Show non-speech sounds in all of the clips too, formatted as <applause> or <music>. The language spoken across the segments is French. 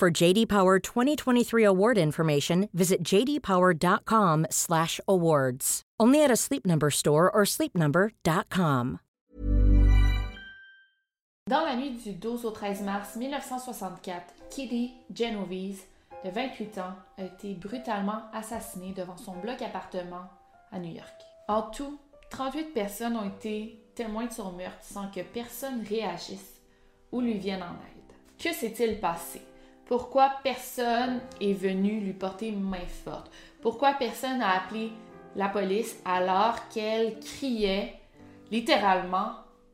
For JD Power 2023 award information, visit jdpower.com/awards. Only at a Sleep Number store or sleepnumber.com. Dans la nuit du 12 au 13 mars 1964, Kitty Genovese, de 28 ans, a été brutalement assassinée devant son bloc appartement à New York. En tout, 38 personnes ont été témoins de son meurtre sans que personne réagisse ou lui vienne en aide. Que s'est-il passé? Pourquoi personne est venu lui porter main forte? Pourquoi personne n'a appelé la police alors qu'elle criait littéralement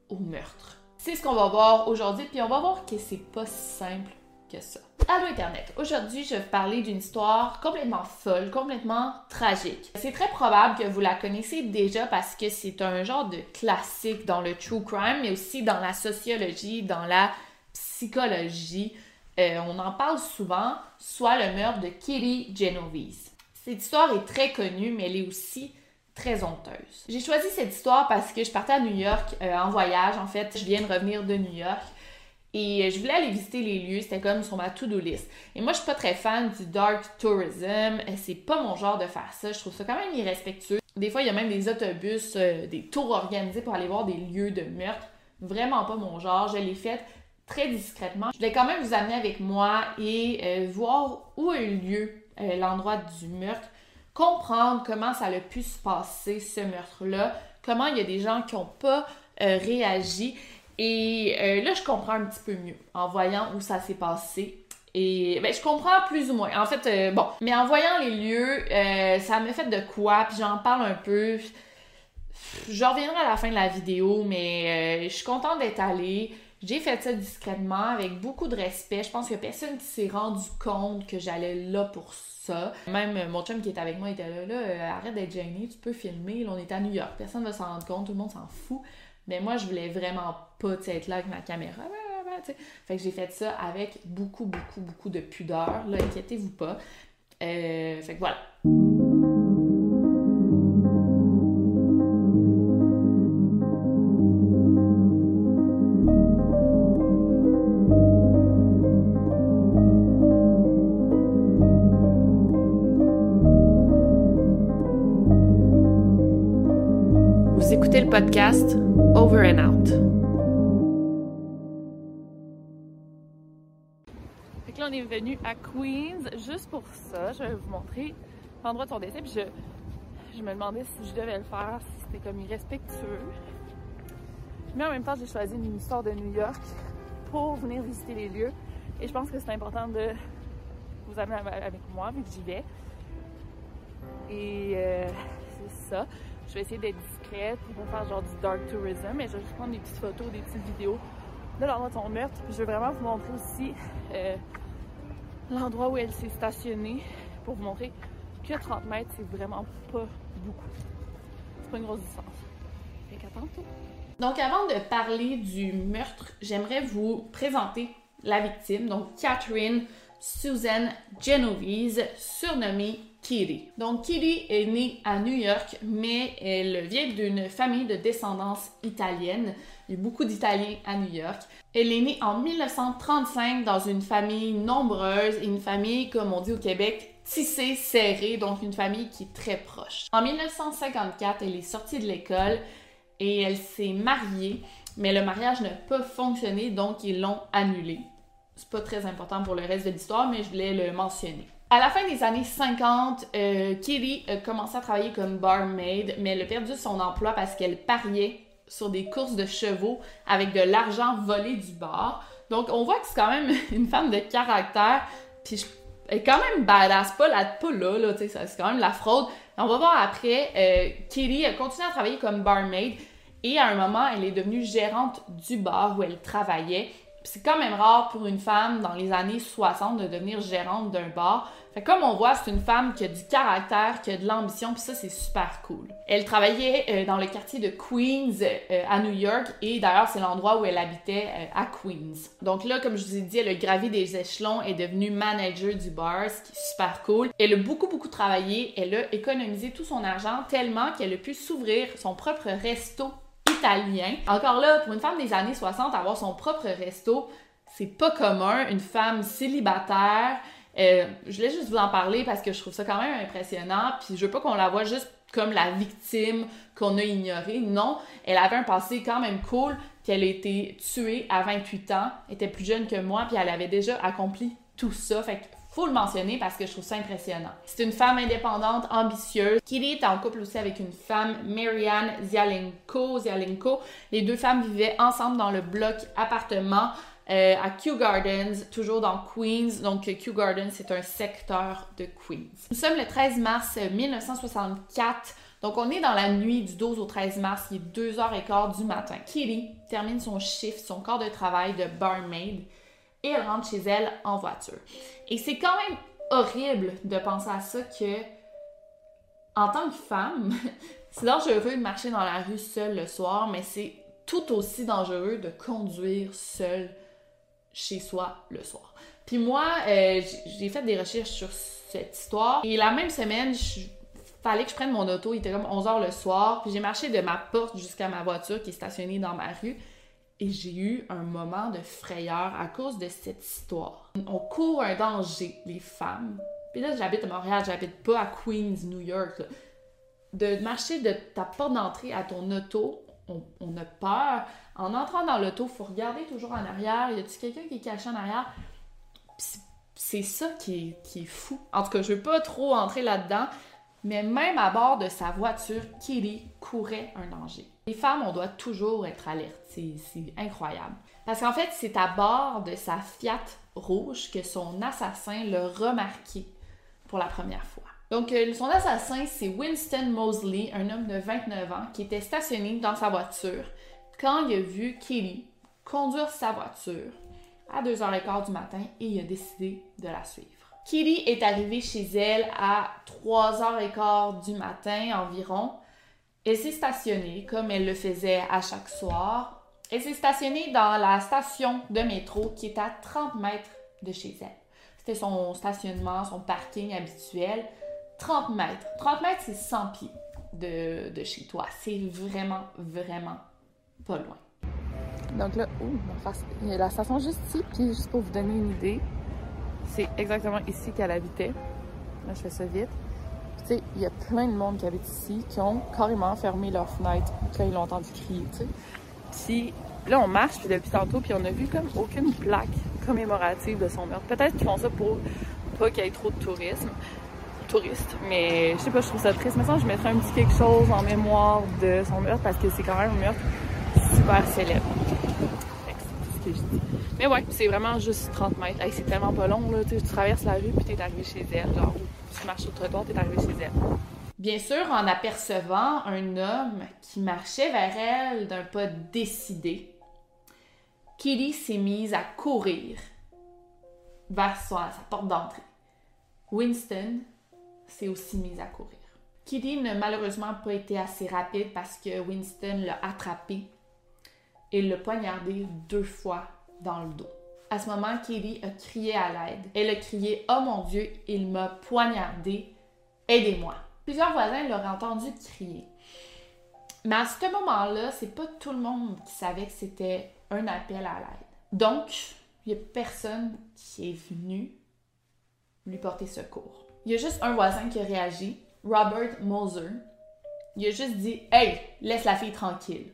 au meurtre? C'est ce qu'on va voir aujourd'hui, puis on va voir que c'est pas simple que ça. Allô Internet, aujourd'hui je vais vous parler d'une histoire complètement folle, complètement tragique. C'est très probable que vous la connaissez déjà parce que c'est un genre de classique dans le true crime, mais aussi dans la sociologie, dans la psychologie. Euh, on en parle souvent, soit le meurtre de Kitty Genovese. Cette histoire est très connue, mais elle est aussi très honteuse. J'ai choisi cette histoire parce que je partais à New York euh, en voyage. En fait, je viens de revenir de New York. Et euh, je voulais aller visiter les lieux, c'était comme sur ma to-do list. Et moi, je suis pas très fan du dark tourism. C'est pas mon genre de faire ça. Je trouve ça quand même irrespectueux. Des fois, il y a même des autobus, des tours organisés pour aller voir des lieux de meurtre. Vraiment pas mon genre. Je l'ai fait très discrètement. Je vais quand même vous amener avec moi et voir où a eu lieu l'endroit du meurtre comprendre comment ça a pu se passer, ce meurtre-là, comment il y a des gens qui n'ont pas euh, réagi. Et euh, là, je comprends un petit peu mieux en voyant où ça s'est passé. Et ben, je comprends plus ou moins. En fait, euh, bon, mais en voyant les lieux, ça me fait de quoi, puis j'en parle un peu. Je reviendrai à la fin de la vidéo, mais je suis contente d'être allée. J'ai fait ça discrètement, avec beaucoup de respect. Je pense que personne qui s'est rendu compte que j'allais là pour ça. Même euh, mon chum qui est avec moi était là, là, euh, arrête d'être gêné, tu peux filmer. Là, on est à New York, personne ne va s'en rendre compte, tout le monde s'en fout. Mais moi, je voulais vraiment pas être là avec ma caméra. Fait que j'ai fait ça avec beaucoup, beaucoup, beaucoup de pudeur. Là, inquiétez-vous pas. Euh, fait que voilà. Podcast Over and Out. Là, on est venu à Queens juste pour ça. Je vais vous montrer l'endroit de son décès. Je me demandais si je devais le faire, si c'était comme irrespectueux. Mais en même temps, j'ai choisi une histoire de New York pour venir visiter les lieux. Et je pense que c'est important de vous amener avec moi, vu que j'y vais. Et euh, c'est ça. Je vais essayer d'être discrète, pour faire genre du dark tourism, mais je vais juste prendre des petites photos, des petites vidéos de l'endroit de son meurtre. Puis je vais vraiment vous montrer aussi euh, l'endroit où elle s'est stationnée pour vous montrer que 30 mètres, c'est vraiment pas beaucoup. C'est pas une grosse distance. Donc avant de parler du meurtre, j'aimerais vous présenter la victime, donc Catherine Susan Genovese, surnommée Kitty. Donc Kitty est née à New York, mais elle vient d'une famille de descendance italienne. Il y a beaucoup d'Italiens à New York. Elle est née en 1935 dans une famille nombreuse une famille, comme on dit au Québec, tissée, serrée, donc une famille qui est très proche. En 1954, elle est sortie de l'école et elle s'est mariée, mais le mariage n'a pas fonctionné, donc ils l'ont annulé. C'est pas très important pour le reste de l'histoire, mais je voulais le mentionner. À la fin des années 50, euh, Kitty a commencé à travailler comme barmaid, mais elle a perdu son emploi parce qu'elle pariait sur des courses de chevaux avec de l'argent volé du bar. Donc on voit que c'est quand même <laughs> une femme de caractère, puis elle est quand même badass, pas, la, pas là, là c'est quand même la fraude. On va voir après, euh, a continué à travailler comme barmaid et à un moment, elle est devenue gérante du bar où elle travaillait c'est quand même rare pour une femme dans les années 60 de devenir gérante d'un bar. Fait comme on voit, c'est une femme qui a du caractère, qui a de l'ambition, puis ça, c'est super cool. Elle travaillait euh, dans le quartier de Queens euh, à New York, et d'ailleurs, c'est l'endroit où elle habitait euh, à Queens. Donc là, comme je vous ai dit, elle a gravi des échelons, est devenue manager du bar, ce qui est super cool. Elle a beaucoup, beaucoup travaillé, elle a économisé tout son argent tellement qu'elle a pu s'ouvrir son propre resto italien. Encore là, pour une femme des années 60, avoir son propre resto, c'est pas commun. Une femme célibataire, euh, je voulais juste vous en parler parce que je trouve ça quand même impressionnant. Puis je veux pas qu'on la voit juste comme la victime qu'on a ignorée. Non, elle avait un passé quand même cool. Puis elle a été tuée à 28 ans, était plus jeune que moi, puis elle avait déjà accompli tout ça. Fait faut le mentionner parce que je trouve ça impressionnant. C'est une femme indépendante, ambitieuse. Kitty est en couple aussi avec une femme, Marianne Zialenko. Zialenko. Les deux femmes vivaient ensemble dans le bloc appartement euh, à Kew Gardens, toujours dans Queens. Donc, Kew Gardens, c'est un secteur de Queens. Nous sommes le 13 mars 1964. Donc, on est dans la nuit du 12 au 13 mars, il est 2h15 du matin. Kitty termine son chiffre, son corps de travail de barmaid rentre chez elle en voiture. Et c'est quand même horrible de penser à ça que, en tant que femme, <laughs> c'est dangereux de marcher dans la rue seule le soir, mais c'est tout aussi dangereux de conduire seule chez soi le soir. Puis moi, euh, j'ai fait des recherches sur cette histoire. Et la même semaine, il fallait que je prenne mon auto. Il était comme 11h le soir. Puis j'ai marché de ma porte jusqu'à ma voiture qui est stationnée dans ma rue. Et j'ai eu un moment de frayeur à cause de cette histoire. On court un danger, les femmes. Puis là, j'habite à Montréal, j'habite pas à Queens, New York. De marcher de ta porte d'entrée à ton auto, on, a peur. En entrant dans l'auto, il faut regarder toujours en arrière. Y a-t-il quelqu'un qui est caché en arrière? c'est ça qui est, qui est, fou. En tout cas, je veux pas trop entrer là-dedans, mais même à bord de sa voiture, Kitty courait un danger. Les femmes, on doit toujours être alertes. C'est incroyable. Parce qu'en fait, c'est à bord de sa Fiat rouge que son assassin l'a remarqué pour la première fois. Donc, euh, son assassin, c'est Winston Mosley, un homme de 29 ans qui était stationné dans sa voiture quand il a vu Kelly conduire sa voiture à 2h15 du matin et il a décidé de la suivre. Kitty est arrivée chez elle à 3h15 du matin environ elle s'est stationnée, comme elle le faisait à chaque soir. Elle s'est stationnée dans la station de métro qui est à 30 mètres de chez elle. C'était son stationnement, son parking habituel. 30 mètres. 30 mètres, c'est 100 pieds de, chez toi. C'est vraiment, vraiment pas loin. Donc là, il y a la station juste ici, puis juste pour vous donner une idée, c'est exactement ici qu'elle habitait. Là, je fais ça vite il y a plein de monde qui habite ici qui ont carrément fermé leurs fenêtres quand ils l'ont entendu crier, tu sais. Puis là, on marche puis depuis tantôt, puis on a vu comme aucune plaque commémorative de son meurtre. Peut-être qu'ils font ça pour pas qu'il y ait trop de tourisme, touristes, mais je sais pas, je trouve ça triste. Maintenant, je mettrais un petit quelque chose en mémoire de son meurtre parce que c'est quand même un meurtre super célèbre. C'est ce que je dis. Mais ouais, c'est vraiment juste 30 mètres. c'est tellement pas long, là. Tu traverses la rue puis t'es arrivé chez elle, genre tu marches sur le trottoir, t'es arrivé chez elle. Bien sûr, en apercevant un homme qui marchait vers elle d'un pas décidé, Kitty s'est mise à courir vers sa, porte d'entrée. Winston s'est aussi mis à courir. Kitty n'a malheureusement pas été assez rapide parce que Winston l'a attrapé et l'a poignardé deux fois dans le dos. À ce moment, Katie a crié à l'aide. Elle a crié Oh mon Dieu, il m'a poignardé, aidez-moi. Plusieurs voisins l'auraient entendu crier. Mais à ce moment-là, c'est pas tout le monde qui savait que c'était un appel à l'aide. Donc, il n'y a personne qui est venu lui porter secours. Il y a juste un voisin qui a réagi, Robert Moser. Il a juste dit Hey, laisse la fille tranquille.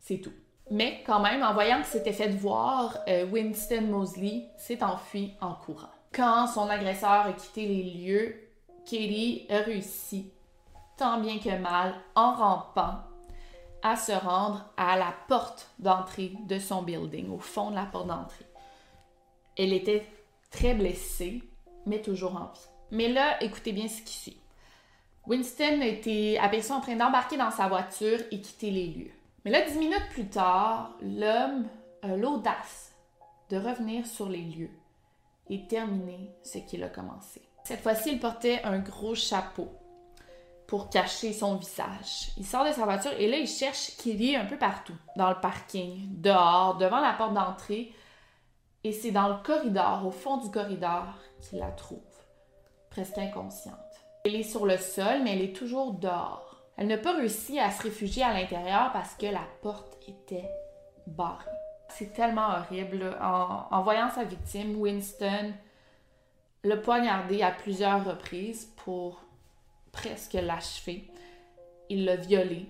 C'est tout. Mais quand même, en voyant que c'était fait voir, euh, Winston Mosley s'est enfui en courant. Quand son agresseur a quitté les lieux, Katie a réussi, tant bien que mal, en rampant, à se rendre à la porte d'entrée de son building, au fond de la porte d'entrée. Elle était très blessée, mais toujours en vie. Mais là, écoutez bien ce qui suit. Winston a été aperçu en train d'embarquer dans sa voiture et quitter les lieux. Mais là, dix minutes plus tard, l'homme a l'audace de revenir sur les lieux et terminer ce qu'il a commencé. Cette fois-ci, il portait un gros chapeau pour cacher son visage. Il sort de sa voiture et là, il cherche Kelly un peu partout, dans le parking, dehors, devant la porte d'entrée. Et c'est dans le corridor, au fond du corridor, qu'il la trouve, presque inconsciente. Elle est sur le sol, mais elle est toujours dehors. Elle n'a pas réussi à se réfugier à l'intérieur parce que la porte était barrée. C'est tellement horrible. En, voyant sa victime, Winston l'a poignardé à plusieurs reprises pour presque l'achever. Il l'a violée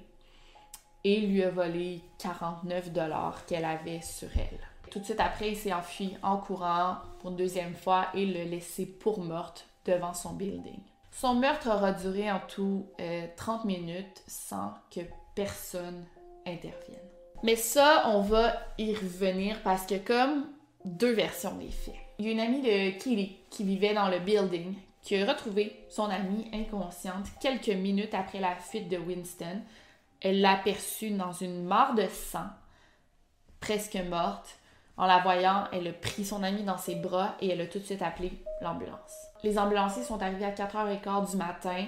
et lui a volé 49 dollars qu'elle avait sur elle. Tout de suite après, il s'est enfui en courant pour une deuxième fois et l'a laissé pour morte devant son building. Son meurtre aura duré en tout 30 euh, minutes sans que personne intervienne. Mais ça, on va y revenir parce que comme deux versions des faits. Il y a une amie de Kelly qui vivait dans le building qui a retrouvé son amie inconsciente quelques minutes après la fuite de Winston. Elle l'a aperçue dans une mare de sang, presque morte. En la voyant, elle a pris son amie dans ses bras et elle a tout de suite appelé l'ambulance. Les ambulanciers sont arrivés à 4h15 du matin,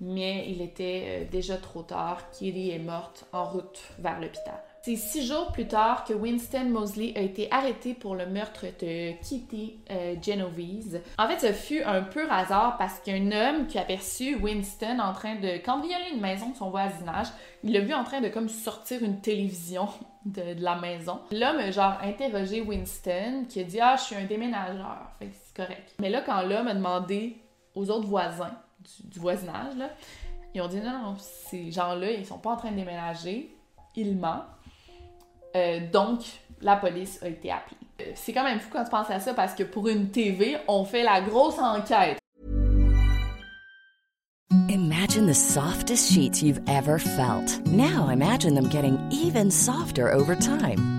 mais il était euh, déjà trop tard. Kelly est morte en route vers l'hôpital. C'est six jours plus tard que Winston Mosley a été arrêté pour le meurtre de Kitty euh, Genovese. En fait, ce fut un pur hasard parce qu'un homme qui a aperçu Winston en train de cambrioler une maison de son voisinage, il l'a vu en train de comme sortir une télévision <laughs> de, la maison. L'homme a genre interrogé Winston qui a dit Ah, je suis un déménageur. C'est correct. Mais là, quand l'homme a demandé aux autres voisins du, voisinage, là, ils ont dit non, non, ces gens-là, ils sont pas en train de déménager. Il ment. Euh, donc, la police a été appelée. Euh, c'est quand même fou quand tu penses à ça parce que pour une TV, on fait la grosse enquête. Imagine the softest sheets you've ever felt. Now imagine them getting even softer over time.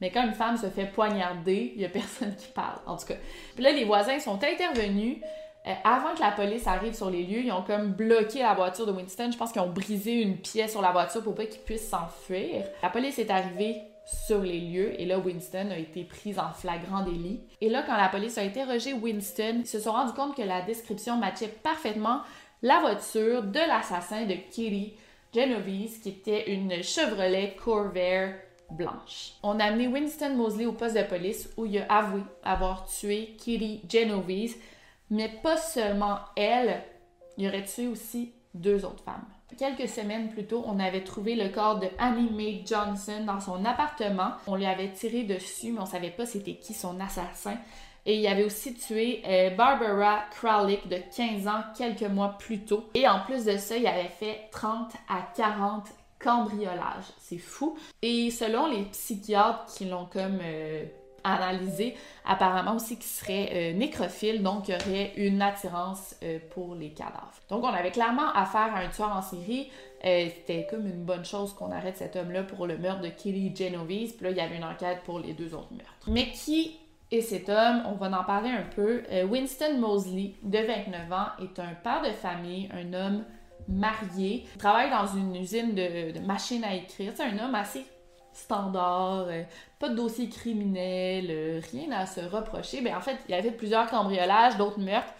Mais quand une femme se fait poignarder, il n'y a personne qui parle, en tout cas. Puis là, les voisins sont intervenus. Euh, avant que la police arrive sur les lieux, ils ont comme bloqué la voiture de Winston. Je pense qu'ils ont brisé une pièce sur la voiture pour pas qu'il puisse s'enfuir. La police est arrivée sur les lieux et là, Winston a été prise en flagrant délit. Et là, quand la police a interrogé Winston, ils se sont rendus compte que la description matchait parfaitement la voiture de l'assassin de Kitty Genovese, qui était une Chevrolet Corvair blanche. On a amené Winston Mosley au poste de police où il a avoué avoir tué Kitty Genovese mais pas seulement elle, il aurait tué aussi deux autres femmes. Quelques semaines plus tôt, on avait trouvé le corps de Annie Mae Johnson dans son appartement. On lui avait tiré dessus, mais on savait pas c'était qui son assassin. Et il avait aussi tué euh, Barbara Kralik de 15 ans quelques mois plus tôt. Et en plus de ça, il avait fait 30 à 40 cambriolages. C'est fou. Et selon les psychiatres qui l'ont comme euh, analysé apparemment aussi qu'il serait euh, nécrophile, donc il y aurait une attirance euh, pour les cadavres. Donc on avait clairement affaire à un tueur en série. C'était comme une bonne chose qu'on arrête cet homme-là pour le meurtre de Kelly Genovese. Puis là, il y avait une enquête pour les deux autres meurtres. Mais qui est cet homme? On va en parler un peu. Winston Mosley, de 29 ans, est un père de famille, un homme marié. Il travaille dans une usine de, machines à écrire. C'est un homme assez standard, euh, pas de dossier criminel, euh, rien à se reprocher. Ben, en fait, il avait fait plusieurs cambriolages, d'autres meurtres,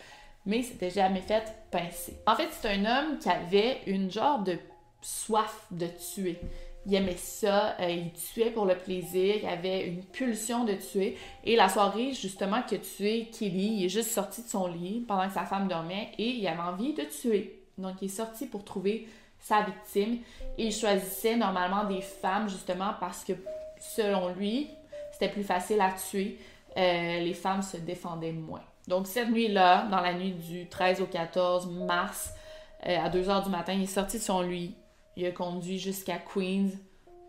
mais c'était jamais fait pincer. En fait, c'est un homme qui avait une genre de soif de tuer. Il aimait ça, euh, il tuait pour le plaisir, il avait une pulsion de tuer. Et la soirée, justement, que tué Kelly, il est juste sorti de son lit pendant que sa femme dormait et il avait envie de tuer. Donc, il est sorti pour trouver sa victime il choisissait normalement des femmes, justement, parce que selon lui, c'était plus facile à tuer. Euh, les femmes se défendaient moins. Donc, cette nuit-là, dans la nuit du 13 au 14 mars, euh, à 2 h du matin, il est sorti de son il a conduit jusqu'à Queens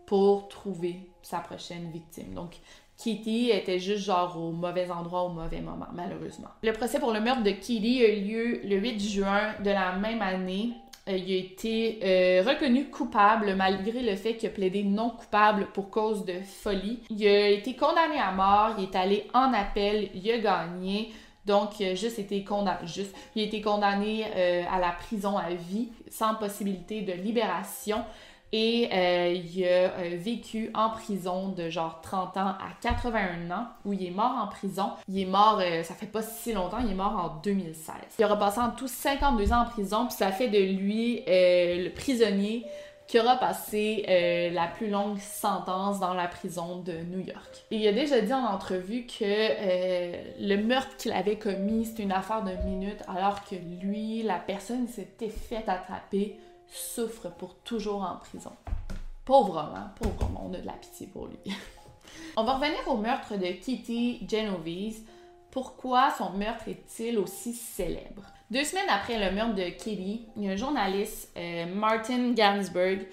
pour trouver sa prochaine victime. Donc, Kitty était juste genre au mauvais endroit au mauvais moment, malheureusement. Le procès pour le meurtre de Kitty a eu lieu le 8 juin de la même année. Euh, il a été euh, reconnu coupable malgré le fait qu'il a plaidé non coupable pour cause de folie. Il a été condamné à mort, il est allé en appel, il a gagné. Donc, il a juste été condamné, il a été condamné euh, à la prison à vie sans possibilité de libération. Et euh, il a euh, vécu en prison de genre 30 ans à 81 ans, où il est mort en prison. Il est mort, ça fait pas si longtemps, il est mort en 2016. Il aura passé en tout 52 ans en prison, puis ça fait de lui le prisonnier qui aura passé euh, la plus longue sentence dans la prison de New York. Il a déjà dit en entrevue que euh, le meurtre qu'il avait commis, c'était une affaire de minutes, alors que lui, la personne s'était fait attraper, souffre pour toujours en prison. Pauvre homme, hein? pauvre homme, on a de la pitié pour lui. <laughs> on va revenir au meurtre de Kitty Genovese. Pourquoi son meurtre est-il aussi célèbre? Deux semaines après le meurtre de Kelly, il y a un journaliste, euh, Martin Gansberg,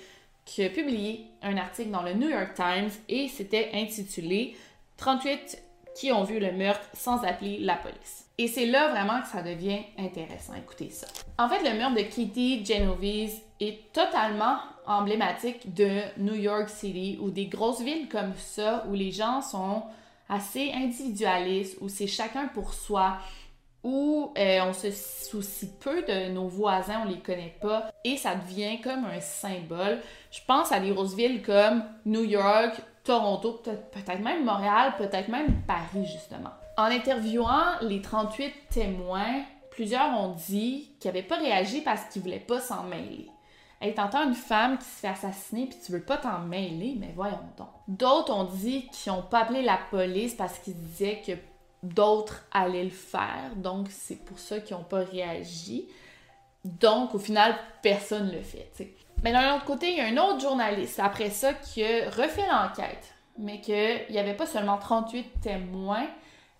qui a publié un article dans le New York Times et c'était intitulé 38 qui ont vu le meurtre sans appeler la police. Et c'est là vraiment que ça devient intéressant. Écoutez ça. En fait, le meurtre de Kitty Genovese est totalement emblématique de New York City ou des grosses villes comme ça où les gens sont assez individualistes, où c'est chacun pour soi, où euh, on se soucie peu de nos voisins, on les connaît pas, et ça devient comme un symbole. Je pense à des grosses villes comme New York, Toronto, peut-être même Montréal, peut-être même Paris, justement. En interviewant les 38 témoins, plusieurs ont dit qu'ils n'avaient pas réagi parce qu'ils voulaient pas s'en mêler. Hey, t'entends une femme qui se fait assassiner puis tu veux pas t'en mêler, mais voyons donc. D'autres ont dit qu'ils n'ont pas appelé la police parce qu'ils disaient que d'autres allaient le faire, donc c'est pour ça qu'ils n'ont pas réagi. Donc, au final, personne ne le fait. Mais d'un autre côté, il y a un autre journaliste après ça qui a refait l'enquête, mais qu'il n'y avait pas seulement 38 témoins,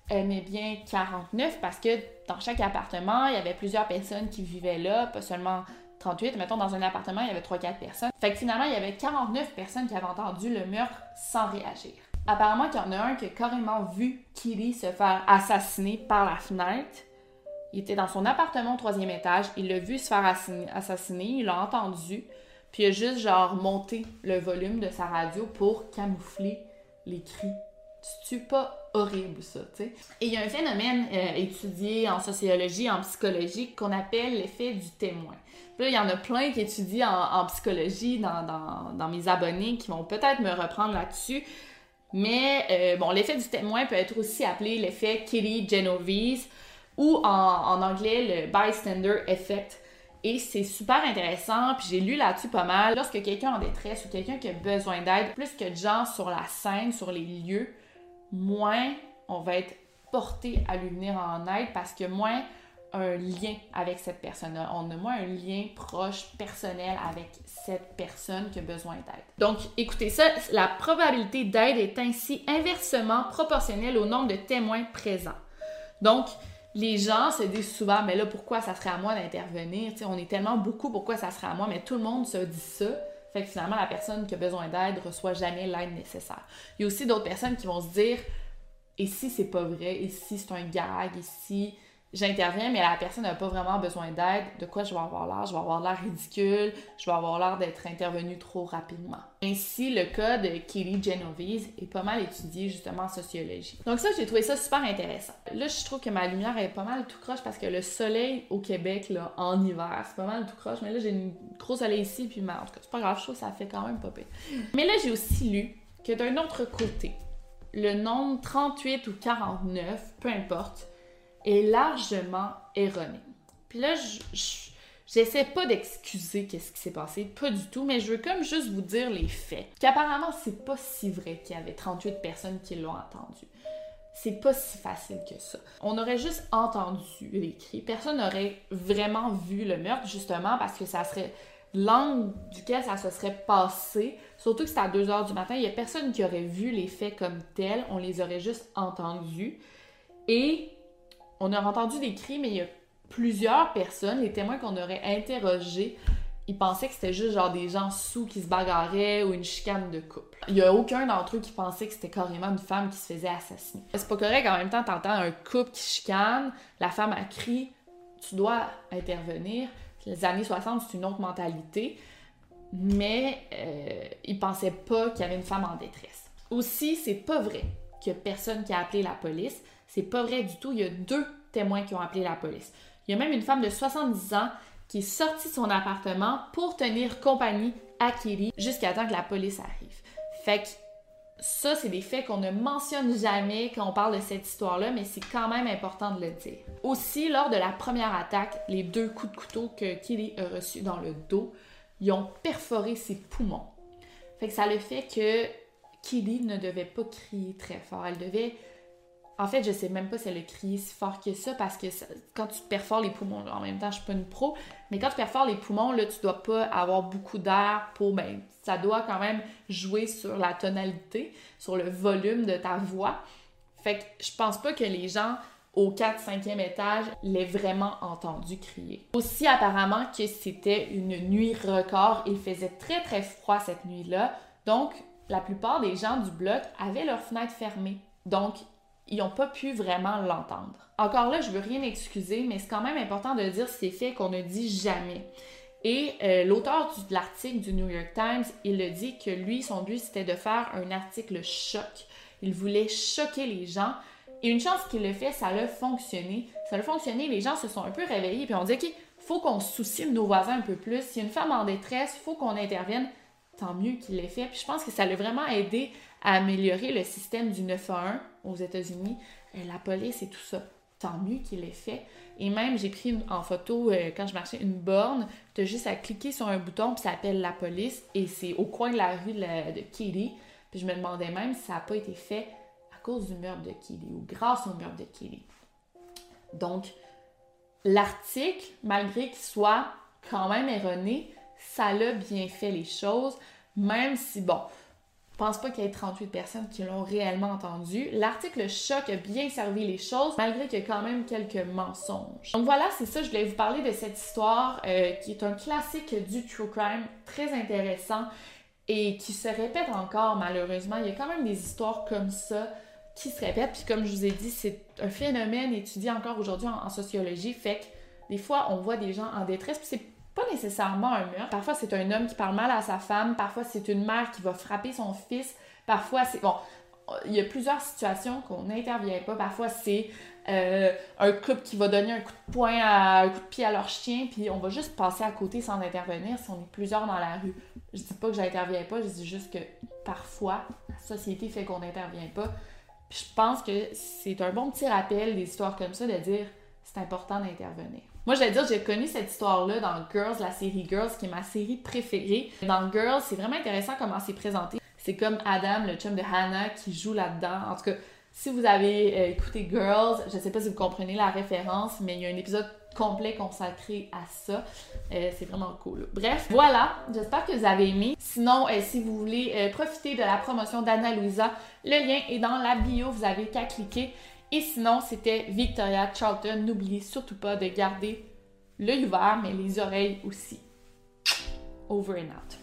mais bien 49, parce que dans chaque appartement, il y avait plusieurs personnes qui vivaient là, pas seulement 38. Mettons, dans un appartement, il y avait 3-4 personnes. Fait que finalement, il y avait 49 personnes qui avaient entendu le meurtre sans réagir. Apparemment qu'il y en a un qui a carrément vu Kitty se faire assassiner par la fenêtre. Il était dans son appartement au troisième étage, il l'a vu se faire assassiner, il l'a entendu, puis il a juste genre monté le volume de sa radio pour camoufler les cris. C'est pas horrible ça, tu sais? Et il y a un phénomène euh, étudié en sociologie, en psychologie, qu'on appelle l'effet du témoin. Là, il y en a plein qui étudient en, psychologie dans, mes abonnés qui vont peut-être me reprendre là-dessus. Mais euh, bon, l'effet du témoin peut être aussi appelé l'effet Kitty Genovese ou en, en, anglais le bystander effect. Et c'est super intéressant, puis j'ai lu là-dessus pas mal. Lorsque quelqu'un en détresse ou quelqu'un qui a besoin d'aide, plus que de gens sur la scène, sur les lieux, moins on va être porté à lui venir en aide parce que moins un lien avec cette personne-là. On a moins un lien proche, personnel avec cette personne qui a besoin d'aide. Donc, écoutez ça, la probabilité d'aide est ainsi inversement proportionnelle au nombre de témoins présents. Donc, les gens se disent souvent, mais là, pourquoi ça serait à moi d'intervenir? on est tellement beaucoup, pourquoi ça serait à moi? Mais tout le monde se dit ça. Fait que finalement, la personne qui a besoin d'aide reçoit jamais l'aide nécessaire. Il y a aussi d'autres personnes qui vont se dire, et si c'est pas vrai? Et si c'est un gag? Et si j'interviens, mais la personne n'a pas vraiment besoin d'aide, de quoi je vais avoir l'air? Je vais avoir l'air ridicule, je vais avoir l'air d'être intervenu trop rapidement. Ainsi, le cas de Kelly Genovese est pas mal étudié justement en sociologie. Donc ça, j'ai trouvé ça super intéressant. Là, je trouve que ma lumière est pas mal tout croche parce que le soleil au Québec, là, en hiver, c'est pas mal tout croche, mais là, j'ai une gros soleil ici, puis en tout cas, c'est pas grave, je trouve que ça fait quand même pas pire. Mais là, j'ai aussi lu que d'un autre côté, le nombre 38 ou 49, peu importe, est largement erroné. Puis là, je J'essaie pas d'excuser qu'est-ce qui s'est passé, pas du tout, mais je veux comme juste vous dire les faits. Qu'apparemment, c'est pas si vrai qu'il y avait 38 personnes qui l'ont entendu. C'est pas si facile que ça. On aurait juste entendu les cris. Personne n'aurait vraiment vu le meurtre, justement, parce que ça serait l'angle duquel ça se serait passé. Surtout que c'était à 2 heures du matin. Il y a personne qui aurait vu les faits comme tels. On les aurait juste entendus. Et on aurait entendu des cris, mais il y a plusieurs personnes, les témoins qu'on aurait interrogés, ils pensaient que c'était juste genre des gens sous qui se bagarraient ou une chicane de couple. Il y a aucun d'entre eux qui pensait que c'était carrément une femme qui se faisait assassiner. C'est pas correct, en même temps, t'entends un couple qui chicane, la femme a crié, tu dois intervenir. Les années 60, c'est une autre mentalité, mais euh, ils pensaient pas qu'il y avait une femme en détresse. Aussi, c'est pas vrai a personne qui a appelé la police. C'est pas vrai du tout. Il y a deux témoins qui ont appelé la police. Il y a même une femme de 70 ans qui est sortie de son appartement pour tenir compagnie à Kelly jusqu'à temps que la police arrive. Fait que ça, c'est des faits qu'on ne mentionne jamais quand on parle de cette histoire-là, mais c'est quand même important de le dire. Aussi, lors de la première attaque, les deux coups de couteau que Kelly a reçus dans le dos, ils ont perforé ses poumons. Fait que ça le fait que Kelly ne devait pas crier très fort. Elle devait en fait, je sais même pas si elle a crié si fort que ça parce que quand tu perfores les poumons, en même temps, je suis pas une pro, mais quand tu perfores les poumons, là, tu dois pas avoir beaucoup d'air pour, ben, ça doit quand même jouer sur la tonalité, sur le volume de ta voix. Fait que je pense pas que les gens au 4-5e étage l'aient vraiment entendu crier. Aussi, apparemment, que c'était une nuit record. Il faisait très très froid cette nuit-là. Donc, la plupart des gens du bloc avaient leurs fenêtres fermées. Donc, ils n'ont pas pu vraiment l'entendre. Encore là, je veux rien excuser, mais c'est quand même important de dire ces faits qu'on ne dit jamais. Et euh, l'auteur de l'article du New York Times, il le dit que lui, son but, c'était de faire un article choc. Il voulait choquer les gens. Et une chance qu'il le fait, ça a fonctionné. Ça a fonctionné, les gens se sont un peu réveillés, puis on dit, OK, faut qu'on se soucie de nos voisins un peu plus. Si une femme en détresse, faut qu'on intervienne. Tant mieux qu'il l'ait fait. Puis je pense que ça l'a vraiment aidé à améliorer le système du 911 aux États-Unis, euh, la police et tout ça. Tant mieux qu'il l'ait fait. Et même, j'ai pris en photo, euh, quand je marchais, une borne. Tu as juste à cliquer sur un bouton, puis ça appelle la police. Et c'est au coin de la rue de, de Puis je me demandais même si ça n'a pas été fait à cause du meurtre de Kelly ou grâce au meurtre de Kelly. Donc, l'article, malgré qu'il soit quand même erroné, ça l'a bien fait les choses, même si, bon, je pense pas qu'il y ait 38 personnes qui l'ont réellement entendu. L'article choc a bien servi les choses, malgré qu'il y a quand même quelques mensonges. Donc voilà, c'est ça, je voulais vous parler de cette histoire euh, qui est un classique du true crime, très intéressant et qui se répète encore malheureusement. Il y a quand même des histoires comme ça qui se répètent. Puis comme je vous ai dit, c'est un phénomène étudié encore aujourd'hui en, en, sociologie. Fait que des fois, on voit des gens en détresse. Puis c'est pas nécessairement un meurtre. Parfois, c'est un homme qui parle mal à sa femme. Parfois, c'est une mère qui va frapper son fils. Parfois, c'est... Bon, il y a plusieurs situations qu'on n'intervient pas. Parfois, c'est euh, un couple qui va donner un coup de poing, à, un coup de pied à leur chien, puis on va juste passer à côté sans intervenir si on est plusieurs dans la rue. Je dis pas que j'interviens pas, je dis juste que parfois, la société fait qu'on n'intervient pas. Puis je pense que c'est un bon petit rappel des histoires comme ça de dire c'est important d'intervenir. Moi, je vais dire, j'ai connu cette histoire-là dans Girls, la série Girls, qui est ma série préférée. Dans Girls, c'est vraiment intéressant comment c'est présenté. C'est comme Adam, le chum de Hannah, qui joue là-dedans. En tout cas, si vous avez euh, écouté Girls, je sais pas si vous comprenez la référence, mais il y a un épisode complet consacré à ça. Euh, c'est vraiment cool. Bref, voilà. J'espère que vous avez aimé. Sinon, euh, si vous voulez profiter de la promotion d'Anna Louisa, le lien est dans la bio. Vous avez qu'à cliquer. Et sinon, c'était Victoria Charlton. N'oubliez surtout pas de garder l'œil ouvert, mais les oreilles aussi. Over and out.